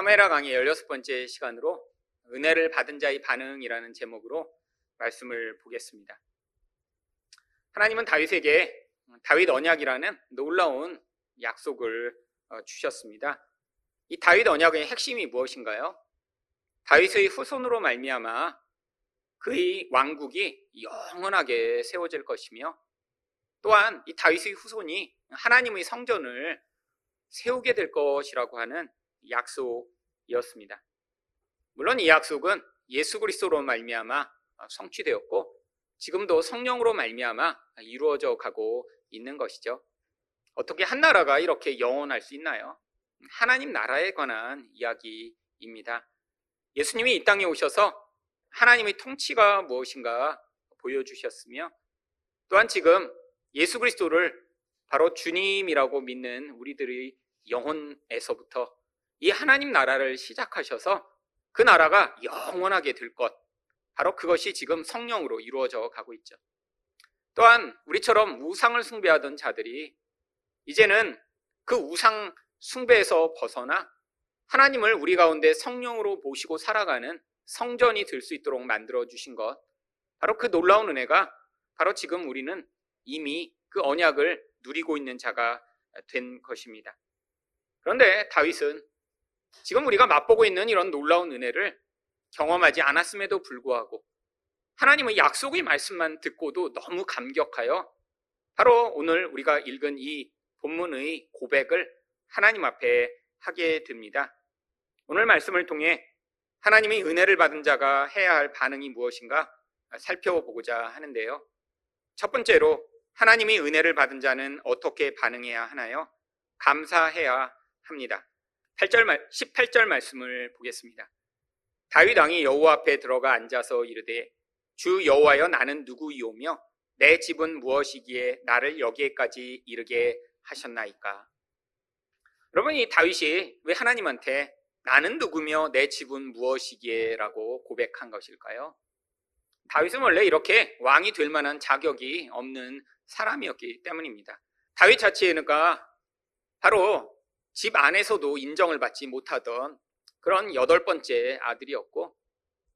사무엘하 강의 16번째 시간으로 은혜를 받은 자의 반응이라는 제목으로 말씀을 보겠습니다. 하나님은 다윗에게 다윗 언약이라는 놀라운 약속을 어, 주셨습니다. 이 다윗 언약의 핵심이 무엇인가요? 다윗의 후손으로 말미암아 그의 왕국이 영원하게 세워질 것이며 또한 이 다윗의 후손이 하나님의 성전을 세우게 될 것이라고 하는 약속이었습니다. 물론 이 약속은 예수 그리스도로 말미암아 성취되었고 지금도 성령으로 말미암아 이루어져 가고 있는 것이죠. 어떻게 한 나라가 이렇게 영원할 수 있나요? 하나님 나라에 관한 이야기입니다. 예수님이 이 땅에 오셔서 하나님의 통치가 무엇인가 보여주셨으며 또한 지금 예수 그리스도를 바로 주님이라고 믿는 우리들의 영혼에서부터 이 하나님 나라를 시작하셔서 그 나라가 영원하게 될 것, 바로 그것이 지금 성령으로 이루어져 가고 있죠. 또한 우리처럼 우상을 숭배하던 자들이 이제는 그 우상 숭배에서 벗어나 하나님을 우리 가운데 성령으로 모시고 살아가는 성전이 될 수 있도록 만들어 주신 것, 바로 그 놀라운 은혜가 바로 지금 우리는 이미 그 언약을 누리고 있는 자가 된 것입니다. 그런데 다윗은 지금 우리가 맛보고 있는 이런 놀라운 은혜를 경험하지 않았음에도 불구하고 하나님의 약속의 말씀만 듣고도 너무 감격하여 바로 오늘 우리가 읽은 이 본문의 고백을 하나님 앞에 하게 됩니다. 오늘 말씀을 통해 하나님의 은혜를 받은 자가 해야 할 반응이 무엇인가 살펴보고자 하는데요. 첫 번째로 하나님의 은혜를 받은 자는 어떻게 반응해야 하나요? 감사해야 합니다. 8절 말, 18절 말씀을 보겠습니다. 다윗 왕이 여호와 앞에 들어가 앉아서 이르되 주 여호와여 나는 누구이오며 내 집은 무엇이기에 나를 여기에까지 이르게 하셨나이까? 여러분 이 다윗이 왜 하나님한테 나는 누구며 내 집은 무엇이기에라고 고백한 것일까요? 다윗은 원래 이렇게 왕이 될 만한 자격이 없는 사람이었기 때문입니다. 다윗 자체가 바로 집 안에서도 인정을 받지 못하던 그런 여덟 번째 아들이었고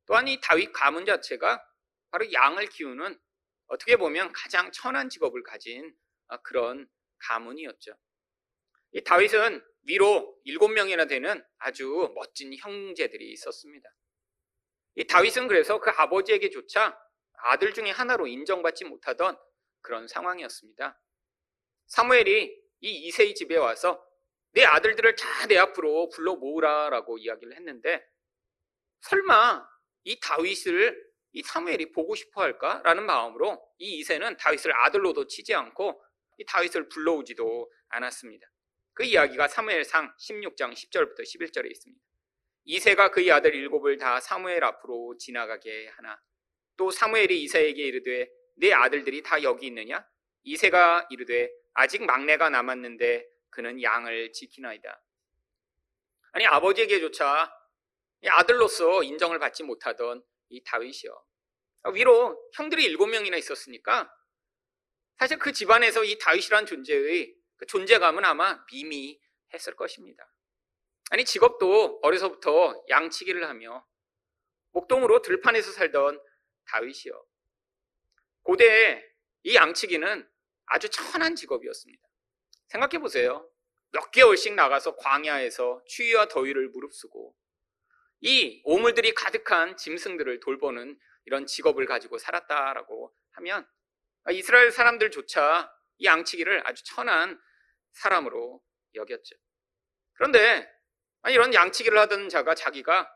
또한 이 다윗 가문 자체가 바로 양을 키우는 어떻게 보면 가장 천한 직업을 가진 그런 가문이었죠. 이 다윗은 위로 일곱 명이나 되는 아주 멋진 형제들이 있었습니다. 이 다윗은 그래서 그 아버지에게조차 아들 중에 하나로 인정받지 못하던 그런 상황이었습니다. 사무엘이 이 이세의 집에 와서 내 아들들을 다 내 앞으로 불러 모으라라고 이야기를 했는데 설마 이 다윗을 이 사무엘이 보고 싶어 할까라는 마음으로 이 이세는 다윗을 아들로도 치지 않고 이 다윗을 불러오지도 않았습니다. 그 이야기가 사무엘상 16장 10절부터 11절에 있습니다. 이세가 그의 아들 일곱을 다 사무엘 앞으로 지나가게 하나 또 사무엘이 이세에게 이르되 내 아들들이 다 여기 있느냐? 이세가 이르되 아직 막내가 남았는데 그는 양을 지키나이다. 아니 아버지에게조차 아들로서 인정을 받지 못하던 이 다윗이요. 위로 형들이 일곱 명이나 있었으니까 사실 그 집안에서 이 다윗이란 존재의 그 존재감은 아마 미미했을 것입니다. 아니 직업도 어려서부터 양치기를 하며 목동으로 들판에서 살던 다윗이요. 고대에 이 양치기는 아주 천한 직업이었습니다. 생각해 보세요. 몇 개월씩 나가서 광야에서 추위와 더위를 무릅쓰고 이 오물들이 가득한 짐승들을 돌보는 이런 직업을 가지고 살았다라고 하면 이스라엘 사람들조차 이 양치기를 아주 천한 사람으로 여겼죠. 그런데 이런 양치기를 하던 자가 자기가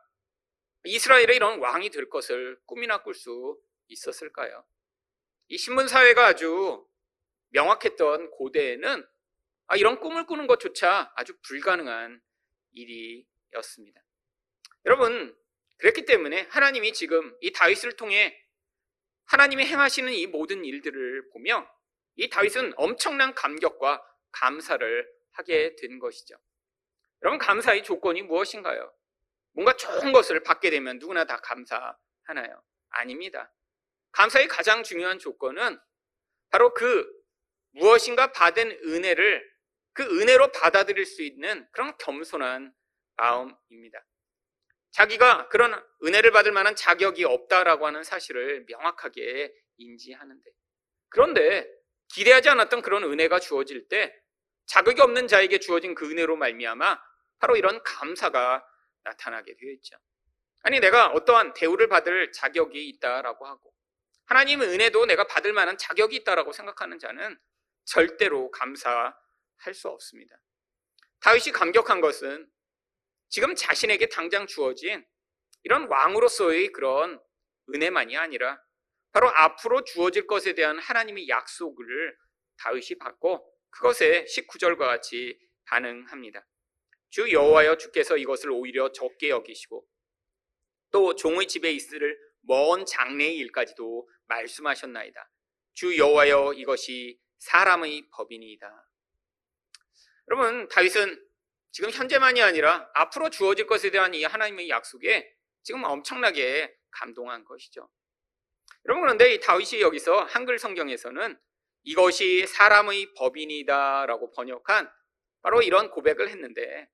이스라엘의 이런 왕이 될 것을 꿈이나 꿀 수 있었을까요? 이 신문사회가 아주 명확했던 고대에는 아, 이런 꿈을 꾸는 것조차 아주 불가능한 일이었습니다. 여러분, 그랬기 때문에 하나님이 지금 이 다윗을 통해 하나님이 행하시는 이 모든 일들을 보며 이 다윗은 엄청난 감격과 감사를 하게 된 것이죠. 여러분, 감사의 조건이 무엇인가요? 뭔가 좋은 것을 받게 되면 누구나 다 감사하나요? 아닙니다. 감사의 가장 중요한 조건은 바로 그 무엇인가 받은 은혜를 그 은혜로 받아들일 수 있는 그런 겸손한 마음입니다. 자기가 그런 은혜를 받을 만한 자격이 없다라고 하는 사실을 명확하게 인지하는데 그런데 기대하지 않았던 그런 은혜가 주어질 때 자격이 없는 자에게 주어진 그 은혜로 말미암아 바로 이런 감사가 나타나게 되어 있죠. 아니 내가 어떠한 대우를 받을 자격이 있다라고 하고 하나님의 은혜도 내가 받을 만한 자격이 있다라고 생각하는 자는 절대로 감사 할 수 없습니다. 다윗이 감격한 것은 지금 자신에게 당장 주어진 이런 왕으로서의 그런 은혜만이 아니라 바로 앞으로 주어질 것에 대한 하나님의 약속을 다윗이 받고 그것에 19절과 같이 반응합니다. 주 여호와여 주께서 이것을 오히려 적게 여기시고 또 종의 집에 있을 먼 장래의 일까지도 말씀하셨나이다. 주 여호와여 이것이 사람의 법이니이다. 여러분 다윗은 지금 현재만이 아니라 앞으로 주어질 것에 대한 이 하나님의 약속에 지금 엄청나게 감동한 것이죠. 여러분 그런데 이 다윗이 여기서 한글 성경에서는 이것이 사람의 법이니다라고 번역한 바로 이런 고백을 했는데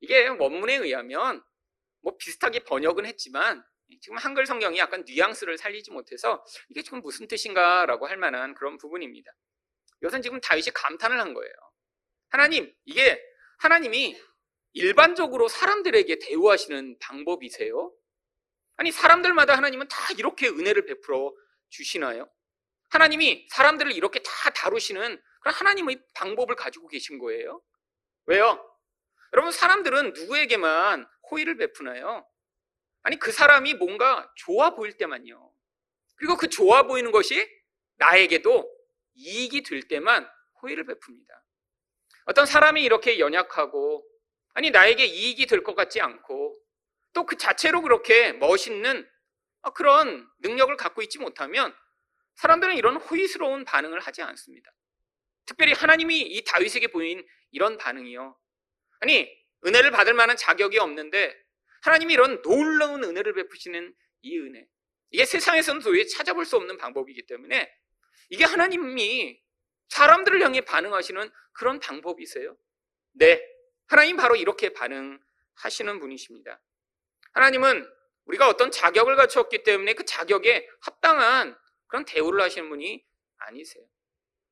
이게 원문에 의하면 뭐 비슷하게 번역은 했지만 지금 한글 성경이 약간 뉘앙스를 살리지 못해서 이게 지금 무슨 뜻인가라고 할 만한 그런 부분입니다. 이것은 지금 다윗이 감탄을 한 거예요. 하나님, 이게 하나님이 일반적으로 사람들에게 대우하시는 방법이세요? 아니, 사람들마다 하나님은 다 이렇게 은혜를 베풀어 주시나요? 하나님이 사람들을 이렇게 다 다루시는 그런 하나님의 방법을 가지고 계신 거예요? 왜요? 여러분, 사람들은 누구에게만 호의를 베푸나요? 아니, 그 사람이 뭔가 좋아 보일 때만요. 그리고 그 좋아 보이는 것이 나에게도 이익이 될 때만 호의를 베풉니다. 어떤 사람이 이렇게 연약하고, 아니, 나에게 이익이 될 것 같지 않고, 또 그 자체로 그렇게 멋있는 그런 능력을 갖고 있지 못하면 사람들은 이런 호의스러운 반응을 하지 않습니다. 특별히 하나님이 이 다윗에게 보인 이런 반응이요. 아니, 은혜를 받을 만한 자격이 없는데 하나님이 이런 놀라운 은혜를 베푸시는 이 은혜. 이게 세상에서는 도저히 찾아볼 수 없는 방법이기 때문에 이게 하나님이 사람들을 향해 반응하시는 그런 방법이세요? 네. 하나님 바로 이렇게 반응하시는 분이십니다. 하나님은 우리가 어떤 자격을 갖췄기 때문에 그 자격에 합당한 그런 대우를 하시는 분이 아니세요.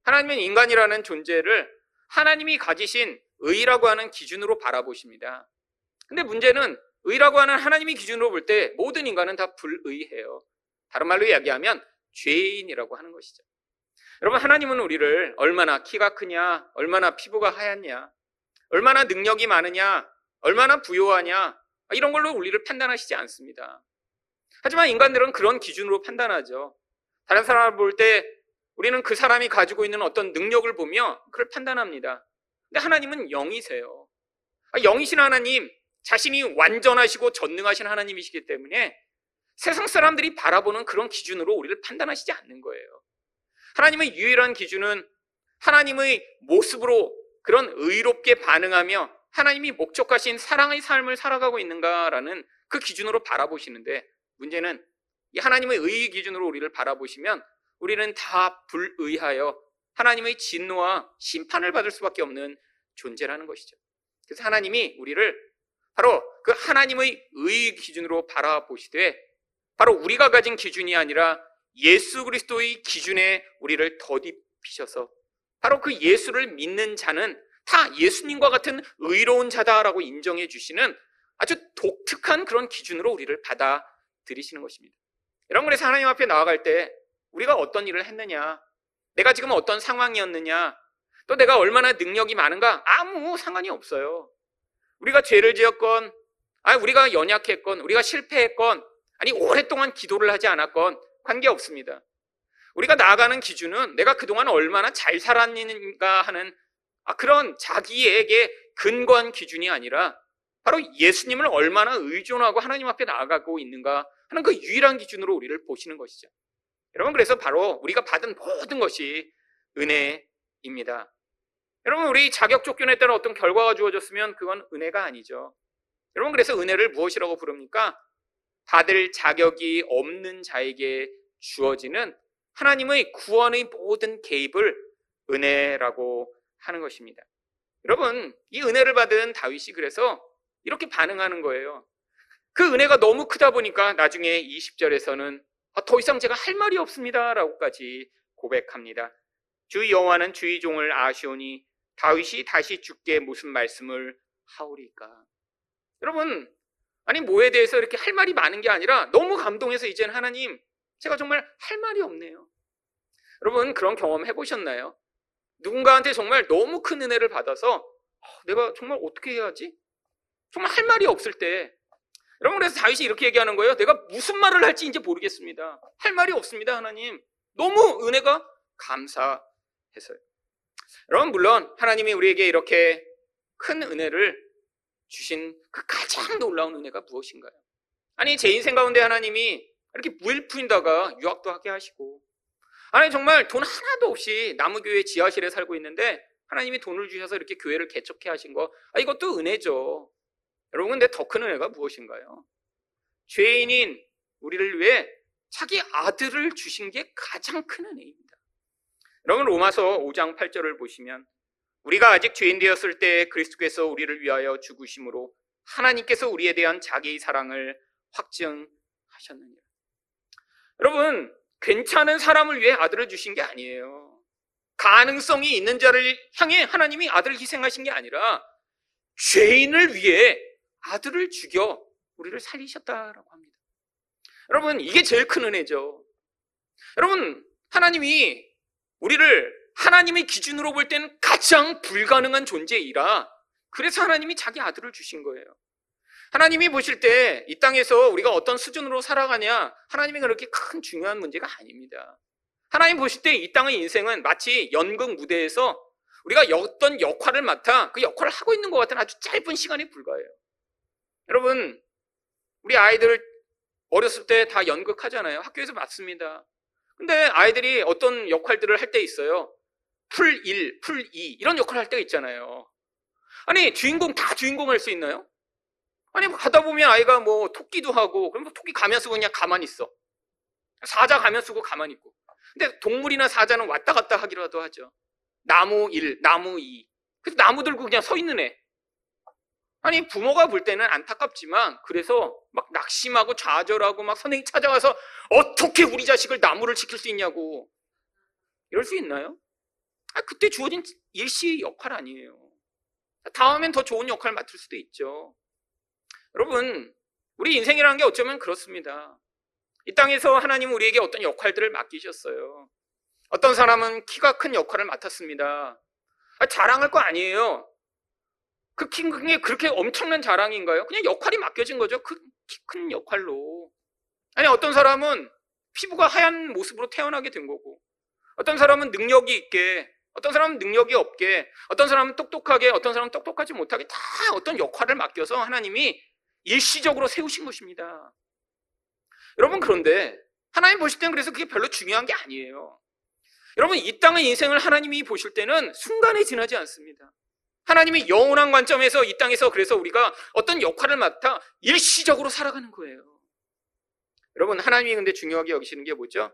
하나님은 인간이라는 존재를 하나님이 가지신 의라고 하는 기준으로 바라보십니다. 근데 문제는 의라고 하는 하나님의 기준으로 볼 때 모든 인간은 다 불의해요. 다른 말로 이야기하면 죄인이라고 하는 것이죠. 여러분, 하나님은 우리를 얼마나 키가 크냐, 얼마나 피부가 하얗냐, 얼마나 능력이 많으냐, 얼마나 부요하냐, 이런 걸로 우리를 판단하시지 않습니다. 하지만 인간들은 그런 기준으로 판단하죠. 다른 사람을 볼 때 우리는 그 사람이 가지고 있는 어떤 능력을 보며 그걸 판단합니다. 근데 하나님은 영이세요. 아, 영이신 하나님, 자신이 완전하시고 전능하신 하나님이시기 때문에 세상 사람들이 바라보는 그런 기준으로 우리를 판단하시지 않는 거예요. 하나님의 유일한 기준은 하나님의 모습으로 그런 의롭게 반응하며 하나님이 목적하신 사랑의 삶을 살아가고 있는가라는 그 기준으로 바라보시는데 문제는 이 하나님의 의의 기준으로 우리를 바라보시면 우리는 다 불의하여 하나님의 진노와 심판을 받을 수밖에 없는 존재라는 것이죠. 그래서 하나님이 우리를 바로 그 하나님의 의 기준으로 바라보시되 바로 우리가 가진 기준이 아니라 예수 그리스도의 기준에 우리를 더딥히셔서 바로 그 예수를 믿는 자는 다 예수님과 같은 의로운 자다라고 인정해 주시는 아주 독특한 그런 기준으로 우리를 받아들이시는 것입니다. 여러분 그래서 하나님 앞에 나아갈 때 우리가 어떤 일을 했느냐 내가 지금 어떤 상황이었느냐 또 내가 얼마나 능력이 많은가 아무 상관이 없어요. 우리가 죄를 지었건, 아니 우리가 연약했건, 우리가 실패했건, 아니 오랫동안 기도를 하지 않았건 관계 없습니다. 우리가 나아가는 기준은 내가 그동안 얼마나 잘 살았는가 하는 아, 그런 자기에게 근거한 기준이 아니라 바로 예수님을 얼마나 의존하고 하나님 앞에 나아가고 있는가 하는 그 유일한 기준으로 우리를 보시는 것이죠. 여러분 그래서 바로 우리가 받은 모든 것이 은혜입니다. 여러분 우리 자격 조건에 따라 어떤 결과가 주어졌으면 그건 은혜가 아니죠. 여러분 그래서 은혜를 무엇이라고 부릅니까? 받을 자격이 없는 자에게 주어지는 하나님의 구원의 모든 개입을 은혜라고 하는 것입니다. 여러분 이 은혜를 받은 다윗이 그래서 이렇게 반응하는 거예요. 그 은혜가 너무 크다 보니까 나중에 20절에서는 아, 더 이상 제가 할 말이 없습니다. 라고까지 고백합니다. 주 여호와는 주의 종을 아시오니 다윗이 다시 죽게 무슨 말씀을 하오리까. 여러분, 아니 뭐에 대해서 이렇게 할 말이 많은 게 아니라 너무 감동해서 이제는 하나님 제가 정말 할 말이 없네요. 여러분 그런 경험 해보셨나요? 누군가한테 정말 너무 큰 은혜를 받아서 어, 내가 정말 어떻게 해야지? 정말 할 말이 없을 때 여러분 그래서 다윗이 이렇게 얘기하는 거예요. 내가 무슨 말을 할지 이제 모르겠습니다. 할 말이 없습니다, 하나님. 너무 은혜가 감사해서요. 여러분 물론 하나님이 우리에게 이렇게 큰 은혜를 주신 그 가장 놀라운 은혜가 무엇인가요? 아니 제 인생 가운데 하나님이 이렇게 무일푼다가 유학도 하게 하시고 아니 정말 돈 하나도 없이 나무교회 지하실에 살고 있는데 하나님이 돈을 주셔서 이렇게 교회를 개척해 하신 거 아, 이것도 은혜죠. 여러분 근데 더 큰 은혜가 무엇인가요? 죄인인 우리를 위해 자기 아들을 주신 게 가장 큰 은혜입니다. 여러분 로마서 5장 8절을 보시면 우리가 아직 죄인 되었을 때 그리스도께서 우리를 위하여 죽으심으로 하나님께서 우리에 대한 자기의 사랑을 확증하셨느니라. 여러분 괜찮은 사람을 위해 아들을 주신 게 아니에요. 가능성이 있는 자를 향해 하나님이 아들을 희생하신 게 아니라 죄인을 위해 아들을 죽여 우리를 살리셨다라고 합니다. 여러분, 이게 제일 큰 은혜죠. 여러분, 하나님이 우리를 하나님의 기준으로 볼 때는 가장 불가능한 존재이라 그래서 하나님이 자기 아들을 주신 거예요. 하나님이 보실 때 이 땅에서 우리가 어떤 수준으로 살아가냐, 하나님이 그렇게 큰 중요한 문제가 아닙니다. 하나님 보실 때 이 땅의 인생은 마치 연극 무대에서 우리가 어떤 역할을 맡아 그 역할을 하고 있는 것 같은 아주 짧은 시간에 불과해요. 여러분, 우리 아이들 어렸을 때 다 연극하잖아요. 학교에서 맞습니다. 근데 아이들이 어떤 역할들을 할 때 있어요. 풀 1, 풀 2, 이런 역할을 할 때가 있잖아요. 아니, 주인공 다 주인공 할 수 있나요? 아니 뭐 가다 보면 아이가 뭐 토끼도 하고 그럼 뭐 토끼 가면 쓰고 그냥 가만히 있어. 사자 가면 쓰고 가만히 있고. 근데 동물이나 사자는 왔다 갔다 하기라도 하죠. 나무 1, 나무 2. 그래서 나무 들고 그냥 서 있는 애. 아니 부모가 볼 때는 안타깝지만 그래서 막 낙심하고 좌절하고 막 선생님 찾아가서 어떻게 우리 자식을 나무를 지킬 수 있냐고 이럴 수 있나요? 아, 그때 주어진 일시의 역할 아니에요. 다음엔 더 좋은 역할 맡을 수도 있죠. 여러분, 우리 인생이라는 게 어쩌면 그렇습니다. 이 땅에서 하나님은 우리에게 어떤 역할들을 맡기셨어요. 어떤 사람은 키가 큰 역할을 맡았습니다. 아, 자랑할 거 아니에요. 그키큰게 그렇게 엄청난 자랑인가요? 그냥 역할이 맡겨진 거죠. 그 키 큰 역할로. 아니, 어떤 사람은 피부가 하얀 모습으로 태어나게 된 거고, 어떤 사람은 능력이 있게, 어떤 사람은 능력이 없게, 어떤 사람은 똑똑하게, 어떤 사람은 똑똑하지 못하게 다 어떤 역할을 맡겨서 하나님이 일시적으로 세우신 것입니다. 여러분 그런데 하나님 보실 때는 그래서 그게 별로 중요한 게 아니에요. 여러분 이 땅의 인생을 하나님이 보실 때는 순간에 지나지 않습니다. 하나님이 영원한 관점에서 이 땅에서 그래서 우리가 어떤 역할을 맡아 일시적으로 살아가는 거예요. 여러분 하나님이 근데 중요하게 여기시는 게 뭐죠?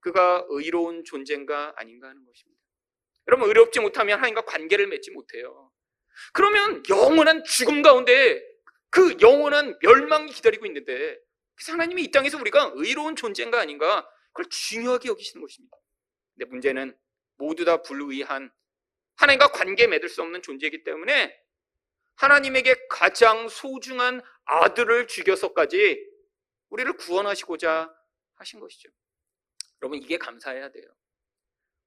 그가 의로운 존재인가 아닌가 하는 것입니다. 여러분 의롭지 못하면 하나님과 관계를 맺지 못해요. 그러면 영원한 죽음 가운데 그 영원한 멸망이 기다리고 있는데 그래서 하나님이 이 땅에서 우리가 의로운 존재인가 아닌가 그걸 중요하게 여기시는 것입니다. 근데 문제는 모두 다 불의한 하나님과 관계 맺을 수 없는 존재이기 때문에 하나님에게 가장 소중한 아들을 죽여서까지 우리를 구원하시고자 하신 것이죠. 여러분 이게 감사해야 돼요.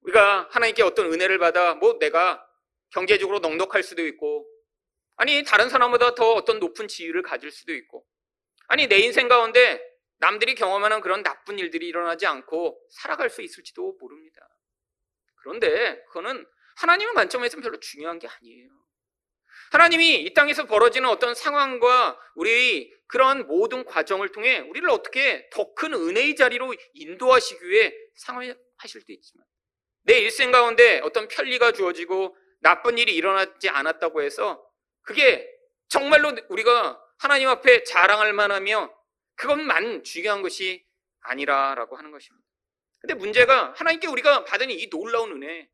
우리가 하나님께 어떤 은혜를 받아 뭐 내가 경제적으로 넉넉할 수도 있고 아니, 다른 사람보다 더 어떤 높은 지위를 가질 수도 있고, 아니, 내 인생 가운데 남들이 경험하는 그런 나쁜 일들이 일어나지 않고 살아갈 수 있을지도 모릅니다. 그런데 그거는 하나님의 관점에서는 별로 중요한 게 아니에요. 하나님이 이 땅에서 벌어지는 어떤 상황과 우리 그런 모든 과정을 통해 우리를 어떻게 더 큰 은혜의 자리로 인도하시기 위해 상황하실 때 있지만 내 일생 가운데 어떤 편리가 주어지고 나쁜 일이 일어나지 않았다고 해서 그게 정말로 우리가 하나님 앞에 자랑할 만하며 그것만 중요한 것이 아니라라고 하는 것입니다. 근데 문제가 하나님께 우리가 받은 이 놀라운 은혜,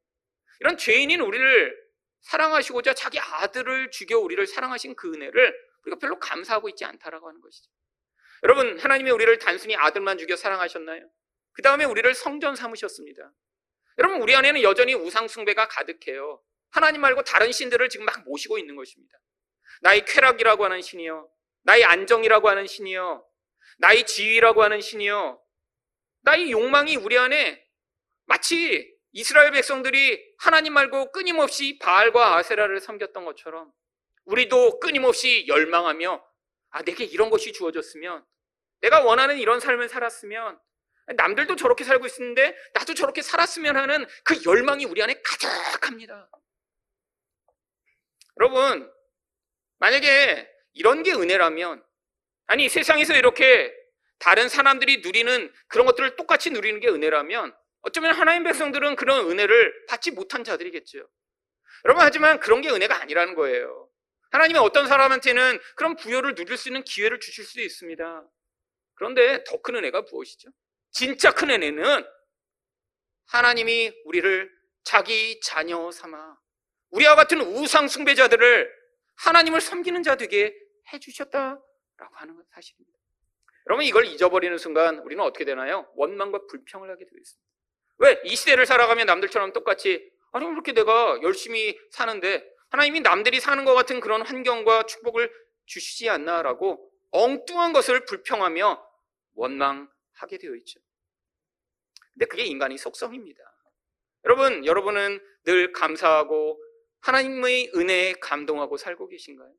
이런 죄인인 우리를 사랑하시고자 자기 아들을 죽여 우리를 사랑하신 그 은혜를 우리가 별로 감사하고 있지 않다라고 하는 것이죠. 여러분, 하나님이 우리를 단순히 아들만 죽여 사랑하셨나요? 그 다음에 우리를 성전 삼으셨습니다. 여러분, 우리 안에는 여전히 우상 숭배가 가득해요. 하나님 말고 다른 신들을 지금 막 모시고 있는 것입니다. 나의 쾌락이라고 하는 신이요. 나의 안정이라고 하는 신이요. 나의 지위라고 하는 신이요. 나의 욕망이 우리 안에 마치 이스라엘 백성들이 하나님 말고 끊임없이 바알과 아세라를 섬겼던 것처럼 우리도 끊임없이 열망하며 아, 내게 이런 것이 주어졌으면 내가 원하는 이런 삶을 살았으면 남들도 저렇게 살고 있는데 나도 저렇게 살았으면 하는 그 열망이 우리 안에 가득합니다. 여러분, 만약에 이런 게 은혜라면 아니 세상에서 이렇게 다른 사람들이 누리는 그런 것들을 똑같이 누리는 게 은혜라면 어쩌면 하나님 백성들은 그런 은혜를 받지 못한 자들이겠죠. 여러분 하지만 그런 게 은혜가 아니라는 거예요. 하나님이 어떤 사람한테는 그런 부여를 누릴 수 있는 기회를 주실 수도 있습니다. 그런데 더 큰 은혜가 무엇이죠? 진짜 큰 은혜는 하나님이 우리를 자기 자녀 삼아 우리와 같은 우상 숭배자들을 하나님을 섬기는 자 되게 해주셨다라고 하는 건 사실입니다. 여러분 이걸 잊어버리는 순간 우리는 어떻게 되나요? 원망과 불평을 하게 되어 있습니다. 왜? 이 시대를 살아가면 남들처럼 똑같이 아니 그렇게 내가 열심히 사는데 하나님이 남들이 사는 것 같은 그런 환경과 축복을 주시지 않나라고 엉뚱한 것을 불평하며 원망 하게 되어 있죠. 근데 그게 인간의 속성입니다. 여러분, 여러분은 늘 감사하고 하나님의 은혜에 감동하고 살고 계신가요?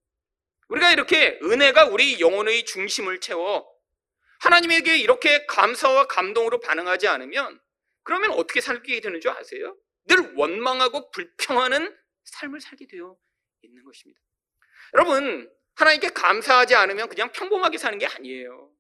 우리가 이렇게 은혜가 우리 영혼의 중심을 채워 하나님에게 이렇게 감사와 감동으로 반응하지 않으면 그러면 어떻게 살게 되는 줄 아세요? 늘 원망하고 불평하는 삶을 살게 되어 있는 것입니다. 여러분, 하나님께 감사하지 않으면 그냥 평범하게 사는 게 아니에요.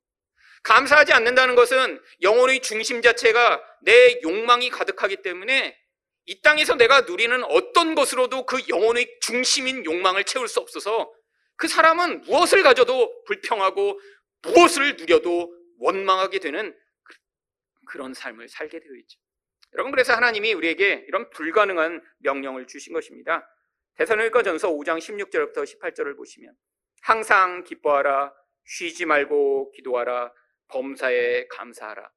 감사하지 않는다는 것은 영혼의 중심 자체가 내 욕망이 가득하기 때문에 이 땅에서 내가 누리는 어떤 것으로도 그 영혼의 중심인 욕망을 채울 수 없어서 그 사람은 무엇을 가져도 불평하고 무엇을 누려도 원망하게 되는 그, 그런 삶을 살게 되어 있죠. 여러분 그래서 하나님이 우리에게 이런 불가능한 명령을 주신 것입니다. 대사로니전서 5장 16절부터 18절을 보시면 항상 기뻐하라 쉬지 말고 기도하라 범사에 감사하라.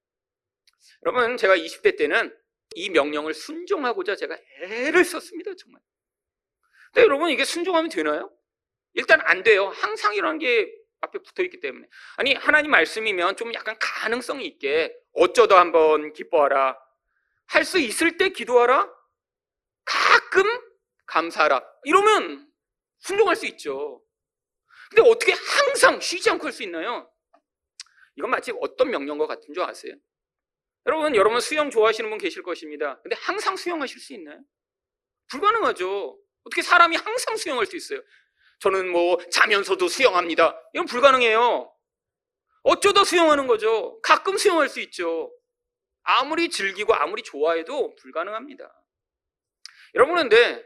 여러분 제가 20대 때는 이 명령을 순종하고자 제가 애를 썼습니다 정말. 근데 여러분 이게 순종하면 되나요? 일단 안 돼요. 항상이라는 게 앞에 붙어 있기 때문에. 아니, 하나님 말씀이면 좀 약간 가능성이 있게 어쩌다 한번 기뻐하라. 할 수 있을 때 기도하라. 가끔 감사하라. 이러면 순종할 수 있죠. 근데 어떻게 항상 쉬지 않고 할 수 있나요? 이건 마치 어떤 명령과 같은 줄 아세요? 여러분, 여러분 수영 좋아하시는 분 계실 것입니다. 근데 항상 수영하실 수 있나요? 불가능하죠. 어떻게 사람이 항상 수영할 수 있어요? 저는 뭐 자면서도 수영합니다. 이건 불가능해요. 어쩌다 수영하는 거죠. 가끔 수영할 수 있죠. 아무리 즐기고 아무리 좋아해도 불가능합니다. 여러분 그런데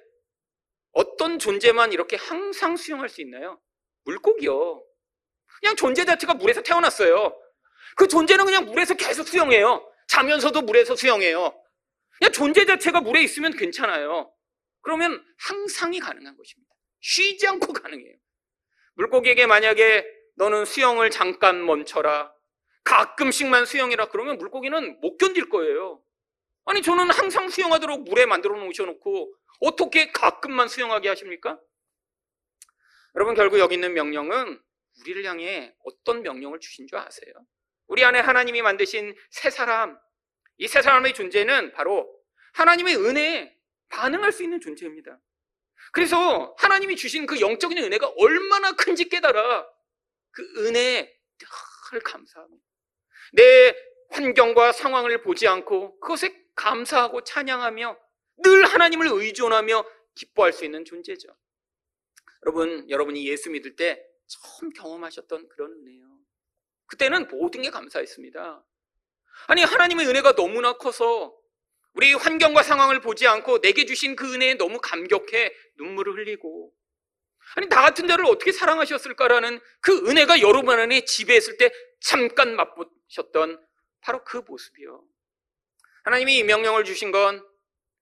어떤 존재만 이렇게 항상 수영할 수 있나요? 물고기요. 그냥 존재 자체가 물에서 태어났어요. 그 존재는 그냥 물에서 계속 수영해요. 자면서도 물에서 수영해요. 그냥 존재 자체가 물에 있으면 괜찮아요. 그러면 항상이 가능한 것입니다. 쉬지 않고 가능해요. 물고기에게 만약에 너는 수영을 잠깐 멈춰라. 가끔씩만 수영이라 그러면 물고기는 못 견딜 거예요. 아니, 저는 항상 수영하도록 물에 만들어 놓으셔놓고 어떻게 가끔만 수영하게 하십니까? 여러분, 결국 여기 있는 명령은 우리를 향해 어떤 명령을 주신 줄 아세요? 우리 안에 하나님이 만드신 새 사람, 이 새 사람의 존재는 바로 하나님의 은혜에 반응할 수 있는 존재입니다. 그래서 하나님이 주신 그 영적인 은혜가 얼마나 큰지 깨달아 그 은혜에 늘 감사합니다. 내 환경과 상황을 보지 않고 그것에 감사하고 찬양하며 늘 하나님을 의존하며 기뻐할 수 있는 존재죠. 여러분, 여러분이 예수 믿을 때 처음 경험하셨던 그런 은혜요. 그때는 모든 게 감사했습니다. 아니, 하나님의 은혜가 너무나 커서 우리 환경과 상황을 보지 않고 내게 주신 그 은혜에 너무 감격해 눈물을 흘리고 아니 나 같은 자를 어떻게 사랑하셨을까라는 그 은혜가 여러분 안에 지배했을 때 잠깐 맛보셨던 바로 그 모습이요. 하나님이 이 명령을 주신 건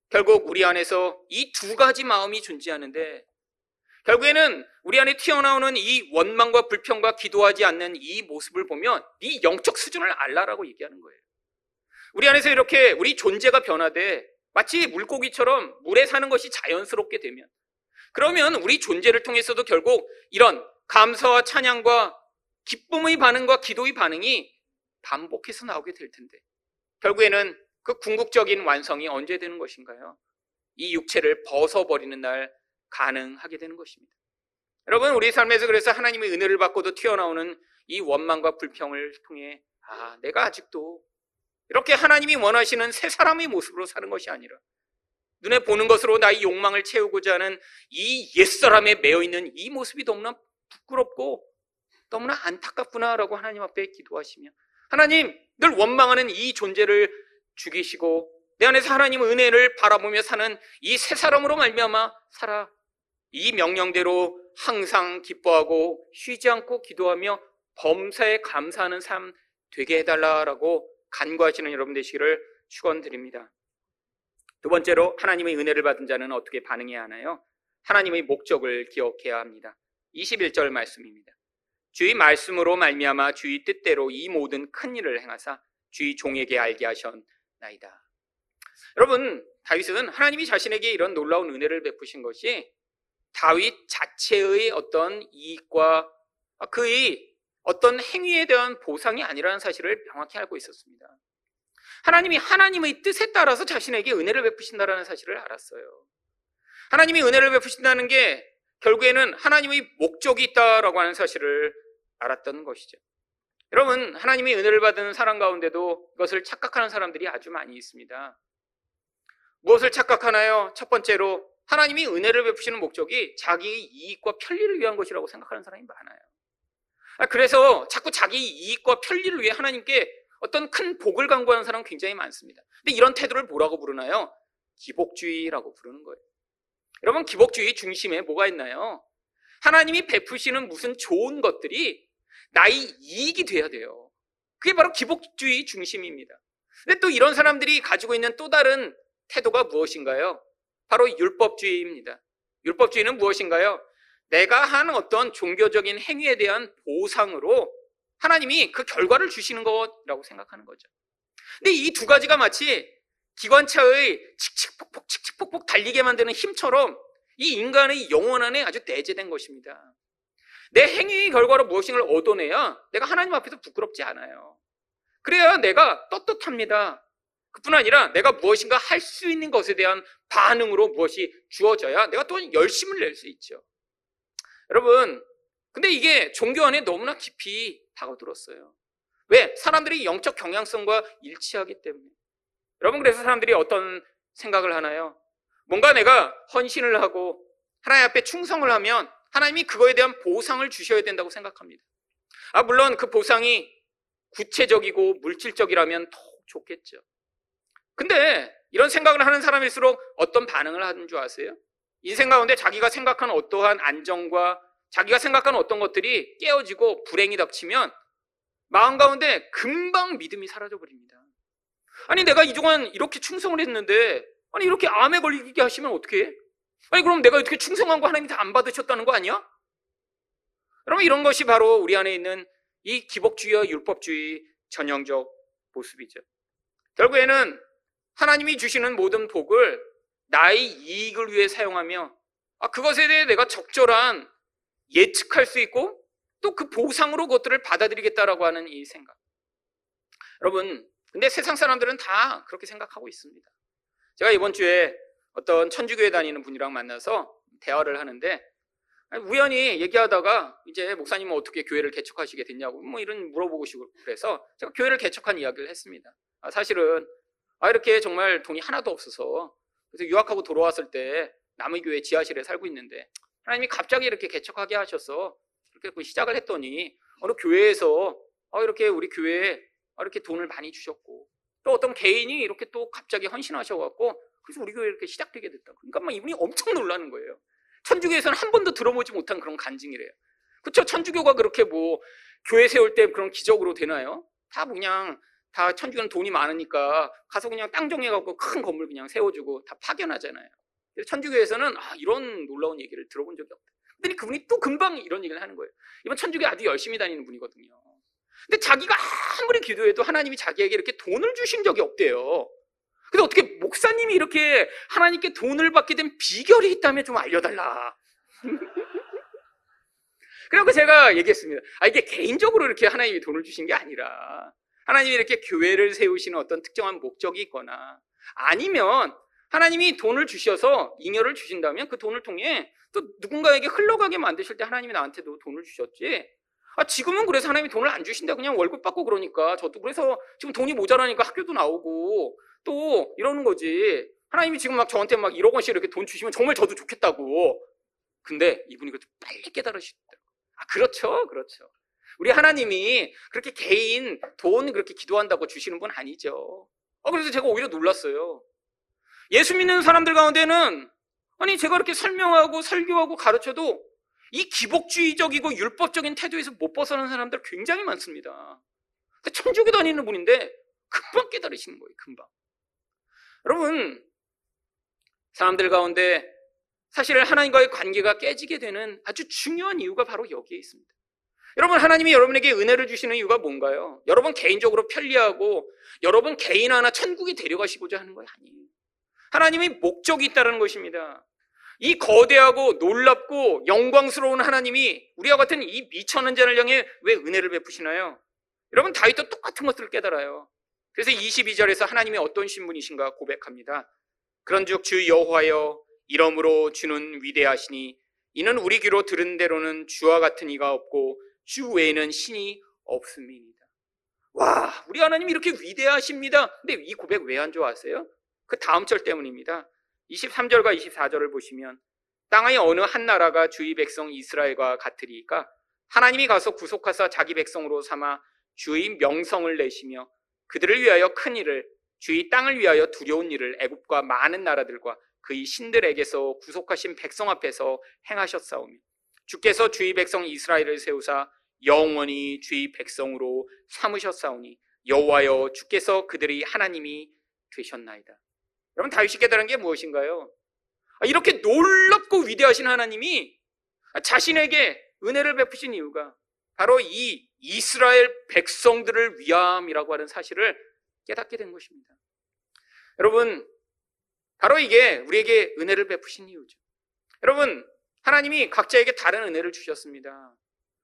결국 우리 안에서 이 두 가지 마음이 존재하는데 결국에는 우리 안에 튀어나오는 이 원망과 불평과 기도하지 않는 이 모습을 보면 네 영적 수준을 알라라고 얘기하는 거예요. 우리 안에서 이렇게 우리 존재가 변화돼 마치 물고기처럼 물에 사는 것이 자연스럽게 되면 그러면 우리 존재를 통해서도 결국 이런 감사와 찬양과 기쁨의 반응과 기도의 반응이 반복해서 나오게 될 텐데 결국에는 그 궁극적인 완성이 언제 되는 것인가요? 이 육체를 벗어버리는 날 가능하게 되는 것입니다. 여러분, 우리 삶에서 그래서 하나님의 은혜를 받고도 튀어나오는 이 원망과 불평을 통해 아, 내가 아직도 이렇게 하나님이 원하시는 새 사람의 모습으로 사는 것이 아니라 눈에 보는 것으로 나의 욕망을 채우고자 하는 이 옛사람에 매여 있는 이 모습이 너무나 부끄럽고 너무나 안타깝구나라고 하나님 앞에 기도하시며 하나님 늘 원망하는 이 존재를 죽이시고 내 안에서 하나님의 은혜를 바라보며 사는 이 새 사람으로 말미암아 살아 이 명령대로 항상 기뻐하고 쉬지 않고 기도하며 범사에 감사하는 삶 되게 해달라라고 간구하시는 여러분 되시기를 축원드립니다. 두 번째로 하나님의 은혜를 받은 자는 어떻게 반응해야 하나요? 하나님의 목적을 기억해야 합니다. 21절 말씀입니다. 주의 말씀으로 말미암아 주의 뜻대로 이 모든 큰 일을 행하사 주의 종에게 알게 하셨나이다. 여러분, 다윗은 하나님이 자신에게 이런 놀라운 은혜를 베푸신 것이 다윗 자체의 어떤 이익과 그의 어떤 행위에 대한 보상이 아니라는 사실을 명확히 알고 있었습니다. 하나님이 하나님의 뜻에 따라서 자신에게 은혜를 베푸신다라는 사실을 알았어요. 하나님이 은혜를 베푸신다는 게 결국에는 하나님의 목적이 있다라고 하는 사실을 알았던 것이죠. 여러분, 하나님의 은혜를 받은 사람 가운데도 이것을 착각하는 사람들이 아주 많이 있습니다. 무엇을 착각하나요? 첫 번째로 하나님이 은혜를 베푸시는 목적이 자기의 이익과 편리를 위한 것이라고 생각하는 사람이 많아요. 아, 그래서 자꾸 자기 이익과 편리를 위해 하나님께 어떤 큰 복을 강구하는 사람은 굉장히 많습니다. 근데 이런 태도를 뭐라고 부르나요? 기복주의라고 부르는 거예요. 여러분, 기복주의 중심에 뭐가 있나요? 하나님이 베푸시는 무슨 좋은 것들이 나의 이익이 돼야 돼요. 그게 바로 기복주의 중심입니다. 근데 또 이런 사람들이 가지고 있는 또 다른 태도가 무엇인가요? 바로 율법주의입니다. 율법주의는 무엇인가요? 내가 하는 어떤 종교적인 행위에 대한 보상으로 하나님이 그 결과를 주시는 것이라고 생각하는 거죠. 근데 이 두 가지가 마치 기관차의 칙칙폭폭 칙칙폭폭 달리게 만드는 힘처럼 이 인간의 영혼 안에 아주 내재된 것입니다. 내 행위의 결과로 무엇인가를 얻어내야 내가 하나님 앞에서 부끄럽지 않아요. 그래야 내가 떳떳합니다. 그뿐 아니라 내가 무엇인가 할 수 있는 것에 대한 반응으로 무엇이 주어져야 내가 또 열심을 낼 수 있죠. 여러분, 근데 이게 종교 안에 너무나 깊이 파고들었어요. 왜? 사람들이 영적 경향성과 일치하기 때문에. 여러분, 그래서 사람들이 어떤 생각을 하나요? 뭔가 내가 헌신을 하고 하나님 앞에 충성을 하면 하나님이 그거에 대한 보상을 주셔야 된다고 생각합니다. 아, 물론 그 보상이 구체적이고 물질적이라면 더 좋겠죠. 근데 이런 생각을 하는 사람일수록 어떤 반응을 하는 줄 아세요? 인생 가운데 자기가 생각하는 어떠한 안정과 자기가 생각하는 어떤 것들이 깨어지고 불행이 닥치면 마음 가운데 금방 믿음이 사라져 버립니다. 아니 내가 이동안 이렇게 충성을 했는데 아니 이렇게 암에 걸리게 하시면 어떻게 해? 아니 그럼 내가 어떻게 충성한 거 하나님이 다안 받으셨다는 거 아니야? 여러분 이런 것이 바로 우리 안에 있는 이 기복주의와 율법주의 전형적 모습이죠. 결국에는 하나님이 주시는 모든 복을 나의 이익을 위해 사용하며 아, 그것에 대해 내가 적절한 예측할 수 있고 또 그 보상으로 그것들을 받아들이겠다라고 하는 이 생각. 여러분, 근데 세상 사람들은 다 그렇게 생각하고 있습니다. 제가 이번 주에 어떤 천주교에 다니는 분이랑 만나서 대화를 하는데 우연히 얘기하다가 이제 목사님은 어떻게 교회를 개척하시게 됐냐고 뭐 이런 물어보고 싶고 그래서 제가 교회를 개척한 이야기를 했습니다. 아, 사실은 아 이렇게 정말 돈이 하나도 없어서 그래서 유학하고 돌아왔을 때 남의 교회 지하실에 살고 있는데 하나님이 갑자기 이렇게 개척하게 하셔서 이렇게 그 시작을 했더니 어느 교회에서 어, 이렇게 우리 교회에 이렇게 돈을 많이 주셨고 또 어떤 개인이 이렇게 또 갑자기 헌신하셔갖고 그래서 우리 교회 이렇게 시작되게 됐다. 그러니까 막 이분이 엄청 놀라는 거예요. 천주교에서는 한 번도 들어보지 못한 그런 간증이래요. 그렇죠? 천주교가 그렇게 뭐 교회 세울 때 그런 기적으로 되나요? 다 그냥 다 천주교는 돈이 많으니까 가서 그냥 땅 정해갖고 큰 건물 그냥 세워주고 다 파견하잖아요. 천주교에서는 아, 이런 놀라운 얘기를 들어본 적이 없다. 근데 그분이 또 금방 이런 얘기를 하는 거예요. 이번 천주교 아주 열심히 다니는 분이거든요. 근데 자기가 아무리 기도해도 하나님이 자기에게 이렇게 돈을 주신 적이 없대요. 근데 어떻게 목사님이 이렇게 하나님께 돈을 받게 된 비결이 있다면 좀 알려달라. 그래서 제가 얘기했습니다. 아, 이게 개인적으로 이렇게 하나님이 돈을 주신 게 아니라 하나님이 이렇게 교회를 세우시는 어떤 특정한 목적이 있거나 아니면 하나님이 돈을 주셔서 잉여를 주신다면 그 돈을 통해 또 누군가에게 흘러가게 만드실 때 하나님이 나한테도 돈을 주셨지. 아, 지금은 그래서 하나님이 돈을 안 주신다. 그냥 월급 받고 그러니까 저도 그래서 지금 돈이 모자라니까 학교도 나오고 또 이러는 거지. 하나님이 지금 막 저한테 막 1억 원씩 이렇게 돈 주시면 정말 저도 좋겠다고. 근데 이분이 그것도 빨리 깨달으시더라고요. 아, 그렇죠. 그렇죠. 우리 하나님이 그렇게 개인 돈 그렇게 기도한다고 주시는 분 아니죠. 어, 그래서 제가 오히려 놀랐어요. 예수 믿는 사람들 가운데는 아니 제가 이렇게 설명하고 설교하고 가르쳐도 이 기복주의적이고 율법적인 태도에서 못 벗어나는 사람들 굉장히 많습니다. 천주교 다니는 분인데 금방 깨달으시는 거예요. 금방. 여러분 사람들 가운데 사실 하나님과의 관계가 깨지게 되는 아주 중요한 이유가 바로 여기에 있습니다. 여러분 하나님이 여러분에게 은혜를 주시는 이유가 뭔가요? 여러분 개인적으로 편리하고 여러분 개인 하나 천국에 데려가시고자 하는 거 아니에요. 하나님이 목적이 있다는 것입니다. 이 거대하고 놀랍고 영광스러운 하나님이 우리와 같은 이 미천한 자를 향해 왜 은혜를 베푸시나요? 여러분 다윗도 똑같은 것들을 깨달아요. 그래서 22절에서 하나님이 어떤 신분이신가 고백합니다. 그런즉 주 여호와여 이러므로 주는 위대하시니 이는 우리 귀로 들은 대로는 주와 같은 이가 없고 주 외에는 신이 없음이니다. 와, 우리 하나님 이렇게 위대하십니다. 근데 이 고백 왜 안 좋아하세요? 그 다음 절 때문입니다. 23절과 24절을 보시면 땅의 어느 한 나라가 주의 백성 이스라엘과 같으리까 하나님이 가서 구속하사 자기 백성으로 삼아 주의 명성을 내시며 그들을 위하여 큰 일을 주의 땅을 위하여 두려운 일을 애굽과 많은 나라들과 그의 신들에게서 구속하신 백성 앞에서 행하셨사오며 주께서 주의 백성 이스라엘을 세우사 영원히 주의 백성으로 삼으셨사오니 여호와여 주께서 그들이 하나님이 되셨나이다. 여러분 다윗이 깨달은 게 무엇인가요? 아, 이렇게 놀랍고 위대하신 하나님이 자신에게 은혜를 베푸신 이유가 바로 이 이스라엘 백성들을 위함이라고 하는 사실을 깨닫게 된 것입니다. 여러분, 바로 이게 우리에게 은혜를 베푸신 이유죠. 여러분, 하나님이 각자에게 다른 은혜를 주셨습니다.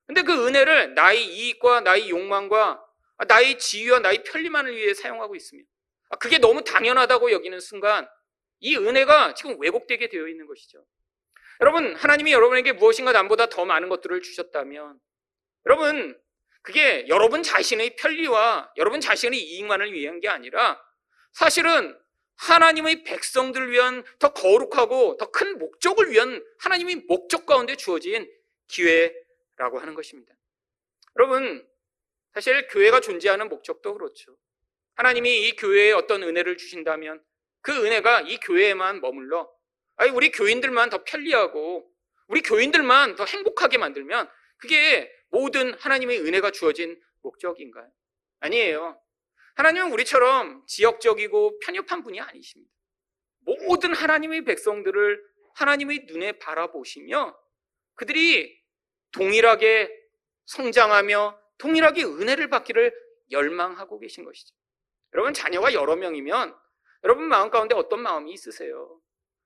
근데 그 은혜를 나의 이익과 나의 욕망과 나의 지위와 나의 편리만을 위해 사용하고 있으면 아, 그게 너무 당연하다고 여기는 순간 이 은혜가 지금 왜곡되게 되어 있는 것이죠. 여러분, 하나님이 여러분에게 무엇인가 남보다 더 많은 것들을 주셨다면 여러분, 그게 여러분 자신의 편리와 여러분 자신의 이익만을 위한 게 아니라 사실은 하나님의 백성들을 위한 더 거룩하고 더 큰 목적을 위한 하나님의 목적 가운데 주어진 기회 라고 하는 것입니다. 여러분, 사실 교회가 존재하는 목적도 그렇죠. 하나님이 이 교회에 어떤 은혜를 주신다면 그 은혜가 이 교회에만 머물러 아니 우리 교인들만 더 편리하고 우리 교인들만 더 행복하게 만들면 그게 모든 하나님의 은혜가 주어진 목적인가요? 아니에요. 하나님은 우리처럼 지역적이고 편협한 분이 아니십니다. 모든 하나님의 백성들을 하나님의 눈에 바라보시며 그들이 동일하게 성장하며 동일하게 은혜를 받기를 열망하고 계신 것이죠. 여러분 자녀가 여러 명이면 여러분 마음 가운데 어떤 마음이 있으세요?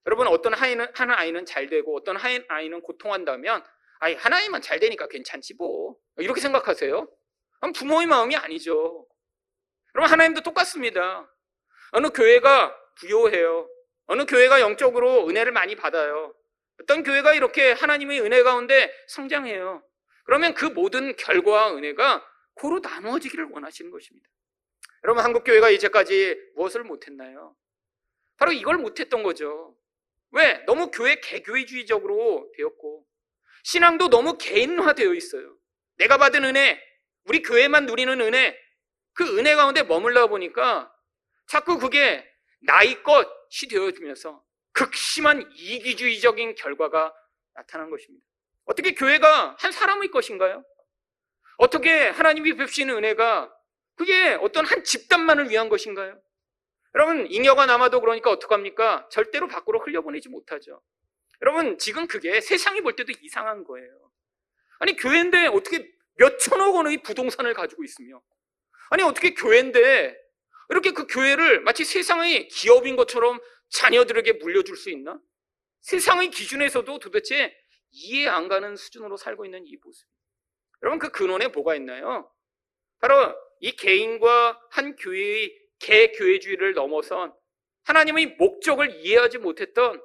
여러분 어떤 아이는 한 아이는 잘 되고 어떤 한 아이는 고통한다면 아이 한 아이만 잘 되니까 괜찮지 뭐 이렇게 생각하세요? 부모의 마음이 아니죠. 여러분 하나님도 똑같습니다. 어느 교회가 부요해요. 어느 교회가 영적으로 은혜를 많이 받아요. 어떤 교회가 이렇게 하나님의 은혜 가운데 성장해요. 그러면 그 모든 결과와 은혜가 고루 나누어지기를 원하시는 것입니다. 여러분 한국 교회가 이제까지 무엇을 못했나요? 바로 이걸 못했던 거죠. 왜? 너무 교회 개교회주의적으로 되었고 신앙도 너무 개인화되어 있어요. 내가 받은 은혜, 우리 교회만 누리는 은혜, 그 은혜 가운데 머물러 보니까 자꾸 그게 나의 것이 되어지면서 극심한 이기주의적인 결과가 나타난 것입니다. 어떻게 교회가 한 사람의 것인가요? 어떻게 하나님이 베푸시는 은혜가 그게 어떤 한 집단만을 위한 것인가요? 여러분, 잉여가 남아도 그러니까 어떡합니까? 절대로 밖으로 흘려보내지 못하죠. 여러분, 지금 그게 세상이 볼 때도 이상한 거예요. 아니, 교회인데 어떻게 몇 천억 원의 부동산을 가지고 있으며, 아니, 어떻게 교회인데 이렇게 그 교회를 마치 세상의 기업인 것처럼 자녀들에게 물려줄 수 있나? 세상의 기준에서도 도대체 이해 안 가는 수준으로 살고 있는 이 모습. 여러분, 그 근원에 뭐가 있나요? 바로 이 개인과 한 교회의 개교회주의를 넘어선 하나님의 목적을 이해하지 못했던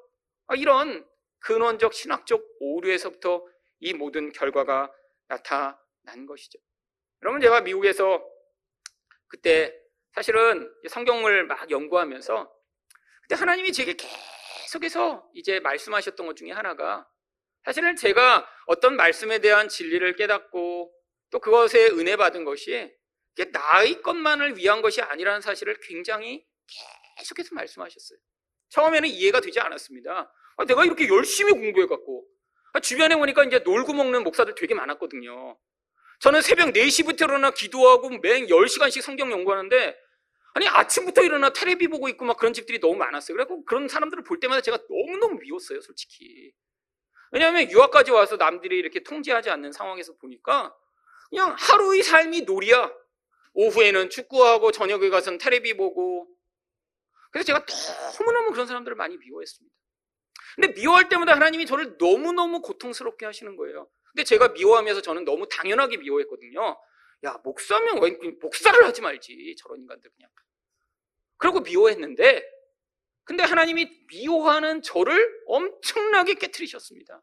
이런 근원적 신학적 오류에서부터 이 모든 결과가 나타난 것이죠. 여러분 제가 미국에서 그때 사실은 성경을 막 연구하면서 그때 하나님이 제게 계속해서 이제 말씀하셨던 것 중에 하나가 사실은 제가 어떤 말씀에 대한 진리를 깨닫고 또 그것에 은혜 받은 것이 나의 것만을 위한 것이 아니라는 사실을 굉장히 계속해서 말씀하셨어요. 처음에는 이해가 되지 않았습니다. 아, 내가 이렇게 열심히 공부해갖고 아, 주변에 보니까 이제 놀고 먹는 목사들 되게 많았거든요. 저는 새벽 4시부터 일어나 기도하고 맹 10시간씩 성경 연구하는데 아니 아침부터 일어나 테레비 보고 있고 막 그런 집들이 너무 많았어요. 그래서 그런 사람들을 볼 때마다 제가 너무너무 미웠어요, 솔직히. 왜냐하면 유학까지 와서 남들이 이렇게 통제하지 않는 상황에서 보니까 그냥 하루의 삶이 놀이야. 오후에는 축구하고 저녁에 가서는 테레비 보고 그래서 제가 너무너무 그런 사람들을 많이 미워했습니다. 근데 미워할 때마다 하나님이 저를 너무너무 고통스럽게 하시는 거예요. 근데 제가 미워하면서 저는 너무 당연하게 미워했거든요. 야, 목사면 왜 목사를 하지 말지. 저런 인간들 그냥. 그러고 미워했는데 근데 하나님이 미워하는 저를 엄청나게 깨뜨리셨습니다.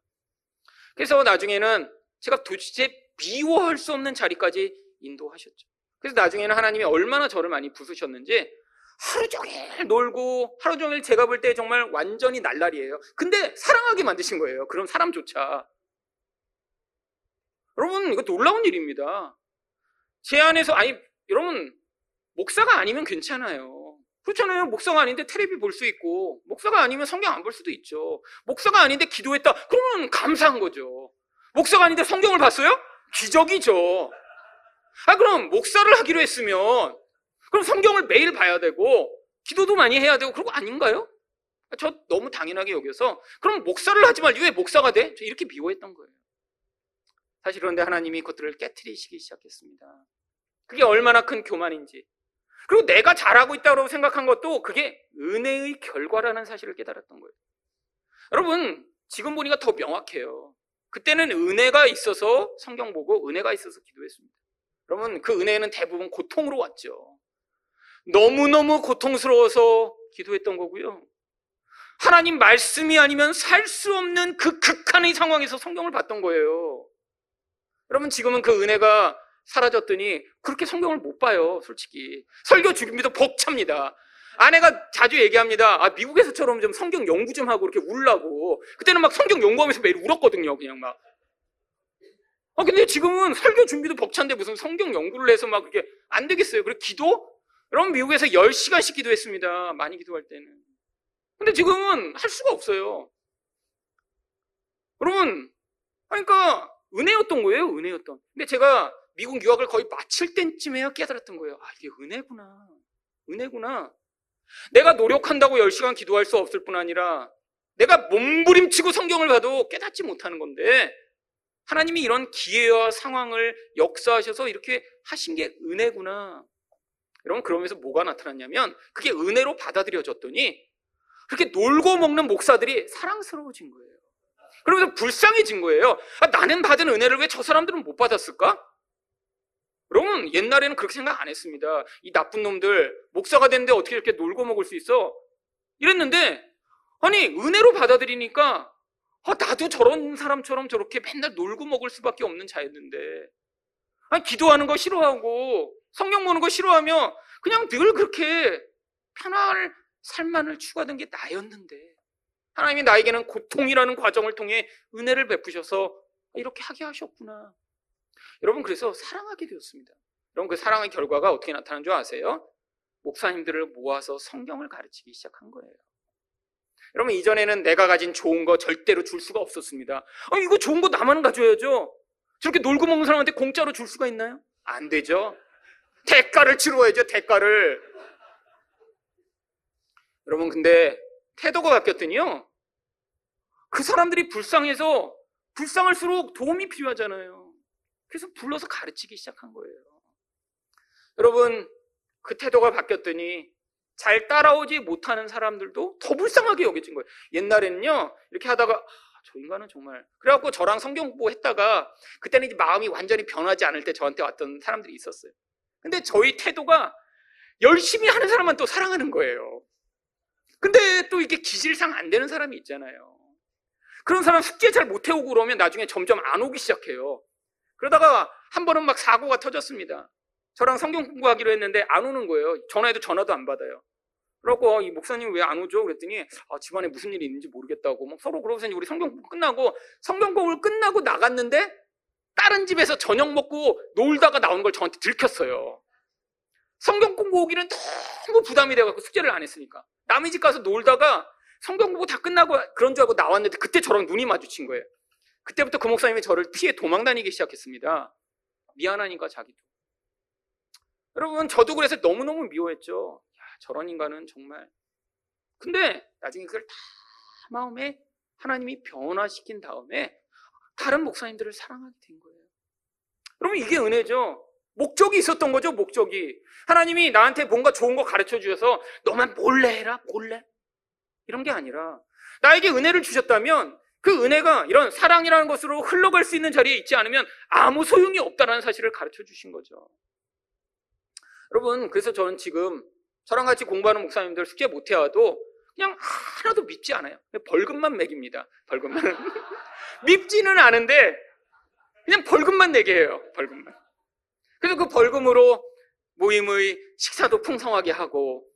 그래서 나중에는 제가 도대체 미워할 수 없는 자리까지 인도하셨죠. 그래서 나중에는 하나님이 얼마나 저를 많이 부수셨는지 하루 종일 놀고 하루 종일 제가 볼 때 정말 완전히 날라리예요. 근데 사랑하게 만드신 거예요. 그런 사람조차. 여러분 이거 놀라운 일입니다. 제 안에서 아니 여러분 목사가 아니면 괜찮아요. 그렇잖아요. 목사가 아닌데 테레비 볼 수 있고 목사가 아니면 성경 안 볼 수도 있죠. 목사가 아닌데 기도했다. 그러면 감사한 거죠. 목사가 아닌데 성경을 봤어요? 기적이죠. 아 그럼 목사를 하기로 했으면 그럼 성경을 매일 봐야 되고 기도도 많이 해야 되고 그런 거 아닌가요? 저 너무 당연하게 여겨서 그럼 목사를 하지 말지 왜 목사가 돼? 저 이렇게 미워했던 거예요. 사실 그런데 하나님이 그것들을 깨뜨리시기 시작했습니다. 그게 얼마나 큰 교만인지. 그리고 내가 잘하고 있다고 생각한 것도 그게 은혜의 결과라는 사실을 깨달았던 거예요. 여러분, 지금 보니까 더 명확해요. 그때는 은혜가 있어서 성경 보고 은혜가 있어서 기도했습니다. 여러분, 그 은혜는 대부분 고통으로 왔죠. 너무너무 고통스러워서 기도했던 거고요. 하나님 말씀이 아니면 살 수 없는 그 극한의 상황에서 성경을 봤던 거예요. 여러분 지금은 그 은혜가 사라졌더니 그렇게 성경을 못 봐요, 솔직히. 설교 준비도 벅찹니다. 아내가 자주 얘기합니다. 아, 미국에서처럼 좀 성경 연구 좀 하고 이렇게 울라고. 그때는 막 성경 연구하면서 매일 울었거든요, 그냥 막. 아, 근데 지금은 설교 준비도 벅찬데 무슨 성경 연구를 해서 막 그렇게 안 되겠어요. 그리고 기도? 여러분 미국에서 10시간씩 기도했습니다. 많이 기도할 때는. 근데 지금은 할 수가 없어요. 여러분, 그러니까 은혜였던 거예요, 은혜였던. 근데 제가 미국 유학을 거의 마칠 때쯤에야 깨달았던 거예요. 아, 이게 은혜구나. 은혜구나. 내가 노력한다고 10시간 기도할 수 없을 뿐 아니라 내가 몸부림치고 성경을 봐도 깨닫지 못하는 건데 하나님이 이런 기회와 상황을 역사하셔서 이렇게 하신 게 은혜구나. 여러분 그러면서 뭐가 나타났냐면 그게 은혜로 받아들여졌더니 그렇게 놀고 먹는 목사들이 사랑스러워진 거예요. 그러면서 불쌍해진 거예요. 아, 나는 받은 은혜를 왜 저 사람들은 못 받았을까? 여러분 옛날에는 그렇게 생각 안 했습니다. 이 나쁜 놈들 목사가 됐는데 어떻게 이렇게 놀고 먹을 수 있어? 이랬는데 아니 은혜로 받아들이니까 아, 나도 저런 사람처럼 저렇게 맨날 놀고 먹을 수밖에 없는 자였는데 아니 기도하는 거 싫어하고 성경 보는 거 싫어하며 그냥 늘 그렇게 편할 삶만을 추구하던 게 나였는데 하나님이 나에게는 고통이라는 과정을 통해 은혜를 베푸셔서 이렇게 하게 하셨구나. 여러분 그래서 사랑하게 되었습니다. 여러분 그 사랑의 결과가 어떻게 나타난 줄 아세요? 목사님들을 모아서 성경을 가르치기 시작한 거예요. 여러분 이전에는 내가 가진 좋은 거 절대로 줄 수가 없었습니다. 아, 이거 좋은 거 나만 가져야죠. 저렇게 놀고 먹는 사람한테 공짜로 줄 수가 있나요? 안 되죠. 대가를 치러야죠, 대가를. 여러분, 근데 태도가 바뀌었더니요. 그 사람들이 불쌍해서 불쌍할수록 도움이 필요하잖아요. 그래서 불러서 가르치기 시작한 거예요. 여러분, 그 태도가 바뀌었더니 잘 따라오지 못하는 사람들도 더 불쌍하게 여겨진 거예요. 옛날에는요, 이렇게 하다가, 아, 저 인간은 정말. 그래갖고 저랑 성경 공부 했다가, 그때는 이제 마음이 완전히 변하지 않을 때 저한테 왔던 사람들이 있었어요. 근데 저희 태도가 열심히 하는 사람만 또 사랑하는 거예요. 근데 또 이게 기질상 안 되는 사람이 있잖아요. 그런 사람 숙제 잘 못 해오고 그러면 나중에 점점 안 오기 시작해요. 그러다가 한 번은 막 사고가 터졌습니다. 저랑 성경 공부하기로 했는데 안 오는 거예요. 전화해도 전화도 안 받아요. 그러고 이 목사님 왜 안 오죠? 그랬더니 아, 집안에 무슨 일이 있는지 모르겠다고 막 서로 그러고서 우리 성경 공부 끝나고 성경 공부를 끝나고 나갔는데 다른 집에서 저녁 먹고 놀다가 나오는 걸 저한테 들켰어요. 성경 공부 오기는 너무 부담이 돼갖고 숙제를 안 했으니까 남의 집 가서 놀다가 성경 공부 다 끝나고 그런 줄 알고 나왔는데 그때 저랑 눈이 마주친 거예요. 그때부터 그 목사님이 저를 피해 도망 다니기 시작했습니다. 미안하니까 자기도. 여러분, 저도 그래서 너무너무 미워했죠. 야, 저런 인간은 정말. 근데 나중에 그걸 다 마음에 하나님이 변화시킨 다음에 다른 목사님들을 사랑하게 된 거예요. 여러분, 이게 은혜죠. 목적이 있었던 거죠, 목적이. 하나님이 나한테 뭔가 좋은 거 가르쳐 주셔서 너만 몰래 해라, 몰래. 이런 게 아니라 나에게 은혜를 주셨다면 그 은혜가 이런 사랑이라는 것으로 흘러갈 수 있는 자리에 있지 않으면 아무 소용이 없다는 사실을 가르쳐 주신 거죠. 여러분, 그래서 저는 지금 저랑 같이 공부하는 목사님들 숙제 못 해 와도 그냥 하나도 밉지 않아요. 벌금만 매깁니다. 벌금만. 밉지는 않은데 그냥 벌금만 내게 해요. 벌금만. 그래서 그 벌금으로 모임의 식사도 풍성하게 하고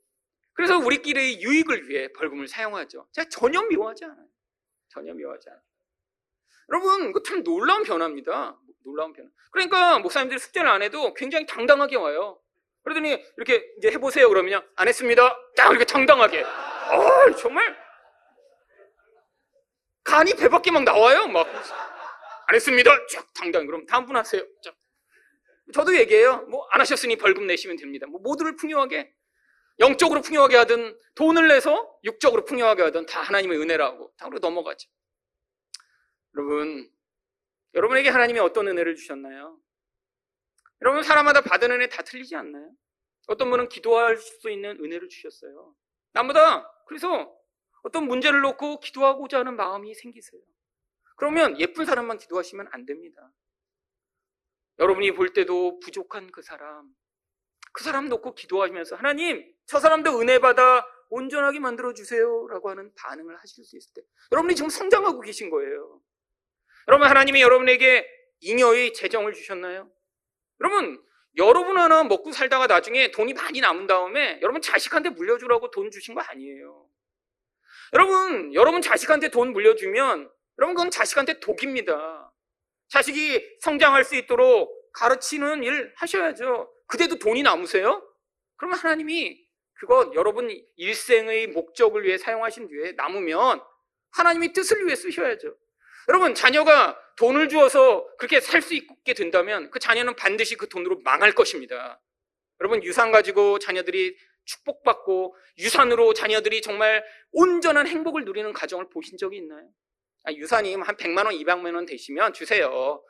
그래서 우리끼리의 유익을 위해 벌금을 사용하죠. 제가 전혀 미워하지 않아요. 전혀 미워하지 않아요. 여러분, 이거 참 놀라운 변화입니다. 놀라운 변화. 그러니까 목사님들이 숙제를 안 해도 굉장히 당당하게 와요. 그러더니 이렇게 이제 해보세요 그러면요. 안 했습니다. 딱 이렇게 당당하게. 아 정말 간이 배 밖에 막 나와요. 막 안 했습니다. 쫙 당당. 그럼 다음 분 하세요. 자. 저도 얘기해요. 뭐 안 하셨으니 벌금 내시면 됩니다. 뭐 모두를 풍요하게 영적으로 풍요하게 하든 돈을 내서 육적으로 풍요하게 하든 다 하나님의 은혜라고 다으로 넘어가죠. 여러분, 여러분에게 하나님이 어떤 은혜를 주셨나요? 여러분 사람마다 받은 은혜 다 틀리지 않나요? 어떤 분은 기도할 수 있는 은혜를 주셨어요. 남보다 그래서 어떤 문제를 놓고 기도하고자 하는 마음이 생기세요. 그러면 예쁜 사람만 기도하시면 안 됩니다. 여러분이 볼 때도 부족한 그 사람, 그 사람 놓고 기도하시면서 하나님, 저 사람도 은혜 받아 온전하게 만들어 주세요라고 하는 반응을 하실 수 있을 때 여러분이 지금 성장하고 계신 거예요. 여러분 하나님이 여러분에게 잉여의 재정을 주셨나요? 여러분, 여러분 하나 먹고 살다가 나중에 돈이 많이 남은 다음에 여러분 자식한테 물려주라고 돈 주신 거 아니에요. 여러분, 여러분 자식한테 돈 물려주면 여러분 그건 자식한테 독입니다. 자식이 성장할 수 있도록 가르치는 일 하셔야죠. 그때도 돈이 남으세요? 그러면 하나님이 그거 여러분 일생의 목적을 위해 사용하신 뒤에 남으면 하나님이 뜻을 위해 쓰셔야죠. 여러분, 자녀가 돈을 주어서 그렇게 살 수 있게 된다면 그 자녀는 반드시 그 돈으로 망할 것입니다. 여러분, 유산 가지고 자녀들이 축복받고 유산으로 자녀들이 정말 온전한 행복을 누리는 가정을 보신 적이 있나요? 아, 유산이 한 100만 원, 200만 원 되시면 주세요.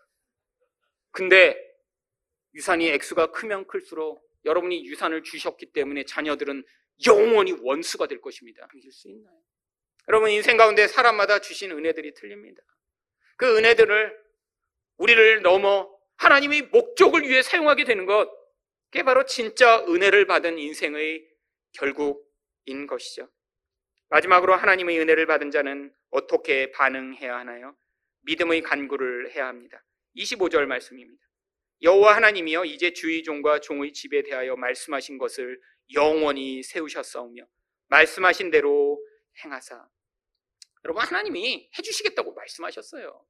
근데 유산이 액수가 크면 클수록 여러분이 유산을 주셨기 때문에 자녀들은 영원히 원수가 될 것입니다. 믿을 수 있나요? 여러분 인생 가운데 사람마다 주신 은혜들이 틀립니다. 그 은혜들을 우리를 넘어 하나님의 목적을 위해 사용하게 되는 것, 그게 바로 진짜 은혜를 받은 인생의 결국인 것이죠. 마지막으로 하나님의 은혜를 받은 자는 어떻게 반응해야 하나요? 믿음의 간구를 해야 합니다. 25절 말씀입니다. 여호와 하나님이여 이제 주의 종과 종의 집에 대하여 말씀하신 것을 영원히 세우셨사오며 말씀하신 대로 행하사 여러분 하나님이 해주시겠다고 말씀하셨어요.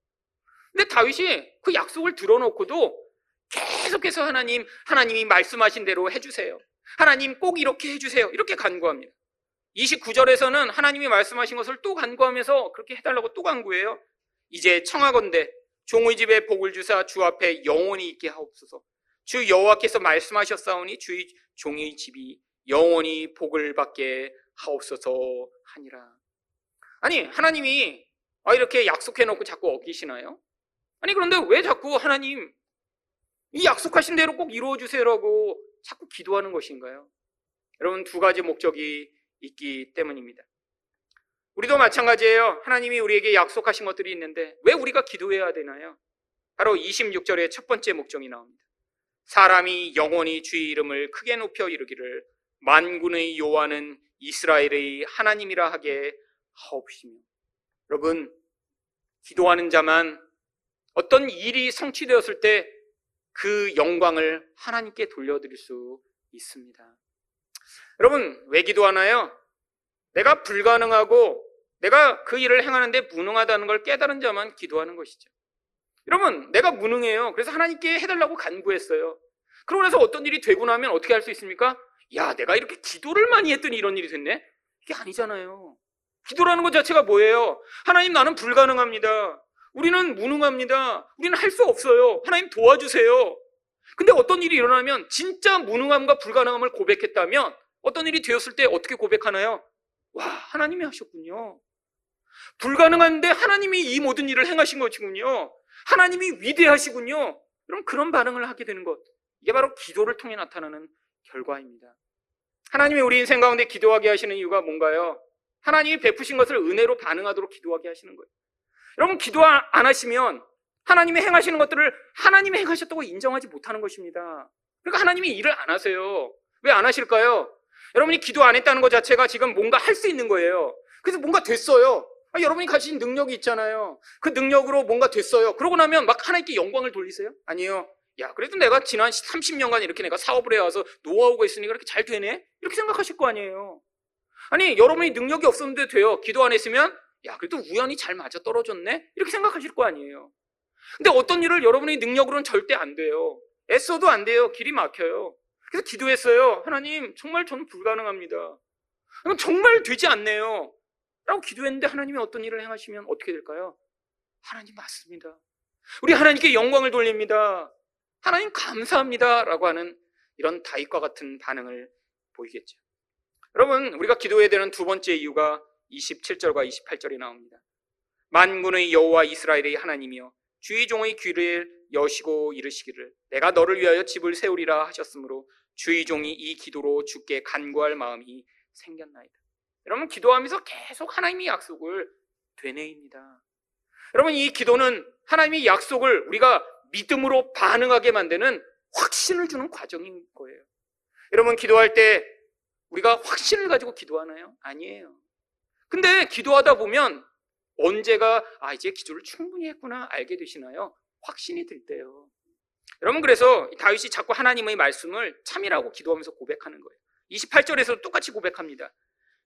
근데 다윗이 그 약속을 들어놓고도 계속해서 하나님, 하나님이 말씀하신 대로 해주세요. 하나님 꼭 이렇게 해주세요. 이렇게 간구합니다. 29절에서는 하나님이 말씀하신 것을 또 간구하면서 그렇게 해달라고 또 간구해요. 이제 청하건대 종의 집에 복을 주사 주 앞에 영원히 있게 하옵소서. 주 여호와께서 말씀하셨사오니 주의 종의 집이 영원히 복을 받게 하옵소서 하니라. 아니, 하나님이 아, 이렇게 약속해 놓고 자꾸 어기시나요? 아니, 그런데 왜 자꾸 하나님, 이 약속하신 대로 꼭 이루어 주세요라고 자꾸 기도하는 것인가요? 여러분, 두 가지 목적이 있기 때문입니다. 우리도 마찬가지예요. 하나님이 우리에게 약속하신 것들이 있는데 왜 우리가 기도해야 되나요? 바로 26절의 첫 번째 목적이 나옵니다. 사람이 영원히 주의 이름을 크게 높여 이르기를 만군의 요하는 이스라엘의 하나님이라 하게 하옵시며 여러분 기도하는 자만 어떤 일이 성취되었을 때 그 영광을 하나님께 돌려드릴 수 있습니다. 여러분 왜 기도하나요? 내가 불가능하고 내가 그 일을 행하는데 무능하다는 걸 깨달은 자만 기도하는 것이죠. 여러분, 내가 무능해요. 그래서 하나님께 해달라고 간구했어요. 그러고 나서 어떤 일이 되고 나면 어떻게 할 수 있습니까? 야, 내가 이렇게 기도를 많이 했더니 이런 일이 됐네? 이게 아니잖아요. 기도라는 것 자체가 뭐예요? 하나님 나는 불가능합니다. 우리는 무능합니다. 우리는 할 수 없어요. 하나님 도와주세요. 근데 어떤 일이 일어나면 진짜 무능함과 불가능함을 고백했다면 어떤 일이 되었을 때 어떻게 고백하나요? 와, 하나님이 하셨군요. 불가능한데 하나님이 이 모든 일을 행하신 것이군요. 하나님이 위대하시군요. 그럼 그런 반응을 하게 되는 것. 이게 바로 기도를 통해 나타나는 결과입니다. 하나님이 우리 인생 가운데 기도하게 하시는 이유가 뭔가요? 하나님이 베푸신 것을 은혜로 반응하도록 기도하게 하시는 거예요. 여러분, 기도 안 하시면 하나님이 행하시는 것들을 하나님이 행하셨다고 인정하지 못하는 것입니다. 그러니까 하나님이 일을 안 하세요. 왜 안 하실까요? 여러분이 기도 안 했다는 것 자체가 지금 뭔가 할 수 있는 거예요. 그래서 뭔가 됐어요. 아, 여러분이 가진 능력이 있잖아요. 그 능력으로 뭔가 됐어요. 그러고 나면 막 하나님께 영광을 돌리세요? 아니요. 야, 그래도 내가 지난 30년간 이렇게 내가 사업을 해와서 노하우가 있으니까 이렇게 잘 되네? 이렇게 생각하실 거 아니에요. 아니, 여러분이 능력이 없었는데 돼요. 기도 안 했으면, 야, 그래도 우연히 잘 맞아 떨어졌네? 이렇게 생각하실 거 아니에요. 근데 어떤 일을 여러분의 능력으로는 절대 안 돼요. 애써도 안 돼요. 길이 막혀요. 그래서 기도했어요. 하나님, 정말 저는 불가능합니다. 정말 되지 않네요. 라고 기도했는데 하나님이 어떤 일을 행하시면 어떻게 될까요? 하나님 맞습니다. 우리 하나님께 영광을 돌립니다. 하나님 감사합니다. 라고 하는 이런 다윗과 같은 반응을 보이겠죠. 여러분, 우리가 기도해야 되는 두 번째 이유가 27절과 28절에 나옵니다. 만군의 여호와 이스라엘의 하나님이여 주의 종의 귀를 여시고 이르시기를 내가 너를 위하여 집을 세우리라 하셨으므로 주의 종이 이 기도로 주께 간구할 마음이 생겼나이다. 여러분 기도하면서 계속 하나님의 약속을 되뇌입니다. 여러분 이 기도는 하나님의 약속을 우리가 믿음으로 반응하게 만드는 확신을 주는 과정인 거예요. 여러분 기도할 때 우리가 확신을 가지고 기도하나요? 아니에요. 근데 기도하다 보면 언제가 아 이제 기도를 충분히 했구나 알게 되시나요? 확신이 들 때요. 여러분 그래서 다윗이 자꾸 하나님의 말씀을 참이라고 기도하면서 고백하는 거예요. 28절에서 똑같이 고백합니다.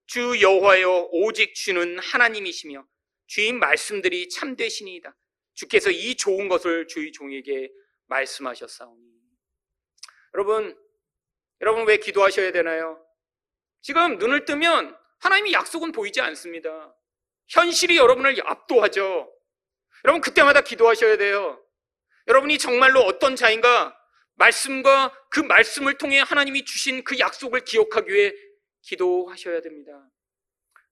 주 여호와여 오직 주는 하나님이시며 주인 말씀들이 참되시니이다. 주께서 이 좋은 것을 주의 종에게 말씀하셨사오니. 여러분, 여러분 왜 기도하셔야 되나요? 지금 눈을 뜨면 하나님의 약속은 보이지 않습니다. 현실이 여러분을 압도하죠. 여러분 그때마다 기도하셔야 돼요. 여러분이 정말로 어떤 자인가 말씀과 그 말씀을 통해 하나님이 주신 그 약속을 기억하기 위해 기도하셔야 됩니다.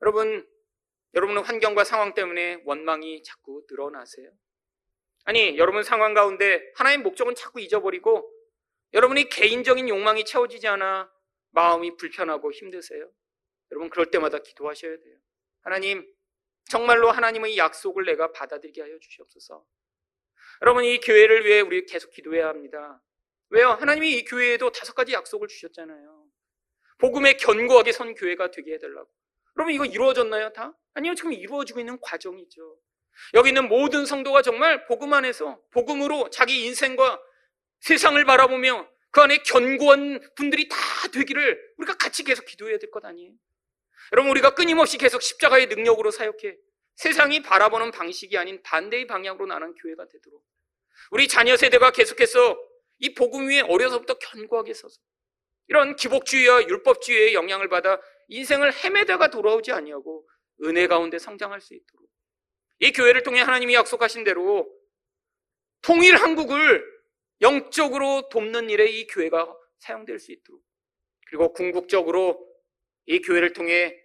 여러분, 여러분은 환경과 상황 때문에 원망이 자꾸 늘어나세요? 아니, 여러분 상황 가운데 하나님 목적은 자꾸 잊어버리고 여러분이 개인적인 욕망이 채워지지 않아 마음이 불편하고 힘드세요? 여러분, 그럴 때마다 기도하셔야 돼요. 하나님, 정말로 하나님의 약속을 내가 받아들이게 하여 주시옵소서. 여러분, 이 교회를 위해 우리 계속 기도해야 합니다. 왜요? 하나님이 이 교회에도 다섯 가지 약속을 주셨잖아요. 복음에 견고하게 선 교회가 되게 해달라고. 그러면 이거 이루어졌나요, 다? 아니요, 지금 이루어지고 있는 과정이죠. 여기 있는 모든 성도가 정말 복음 안에서 복음으로 자기 인생과 세상을 바라보며 그 안에 견고한 분들이 다 되기를 우리가 같이 계속 기도해야 될 것 아니에요? 여러분, 우리가 끊임없이 계속 십자가의 능력으로 사역해 세상이 바라보는 방식이 아닌 반대의 방향으로 나는 교회가 되도록 우리 자녀 세대가 계속해서 이 복음 위에 어려서부터 견고하게 서서 이런 기복주의와 율법주의의 영향을 받아 인생을 헤매다가 돌아오지 아니하고 은혜 가운데 성장할 수 있도록 이 교회를 통해 하나님이 약속하신 대로 통일 한국을 영적으로 돕는 일에 이 교회가 사용될 수 있도록 그리고 궁극적으로 이 교회를 통해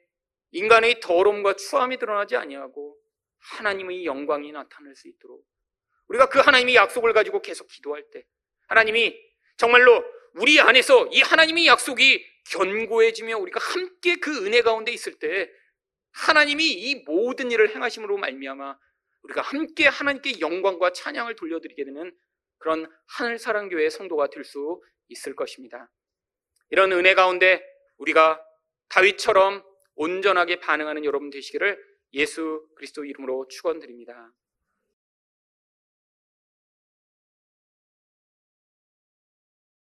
인간의 더러움과 추함이 드러나지 아니하고 하나님의 영광이 나타날 수 있도록 우리가 그 하나님의 약속을 가지고 계속 기도할 때 하나님이 정말로 우리 안에서 이 하나님의 약속이 견고해지며 우리가 함께 그 은혜 가운데 있을 때 하나님이 이 모든 일을 행하심으로 말미암아 우리가 함께 하나님께 영광과 찬양을 돌려드리게 되는 그런 하늘사랑교회 성도가 될 수 있을 것입니다. 이런 은혜 가운데 우리가 다윗처럼 온전하게 반응하는 여러분 되시기를 예수 그리스도 이름으로 축원드립니다.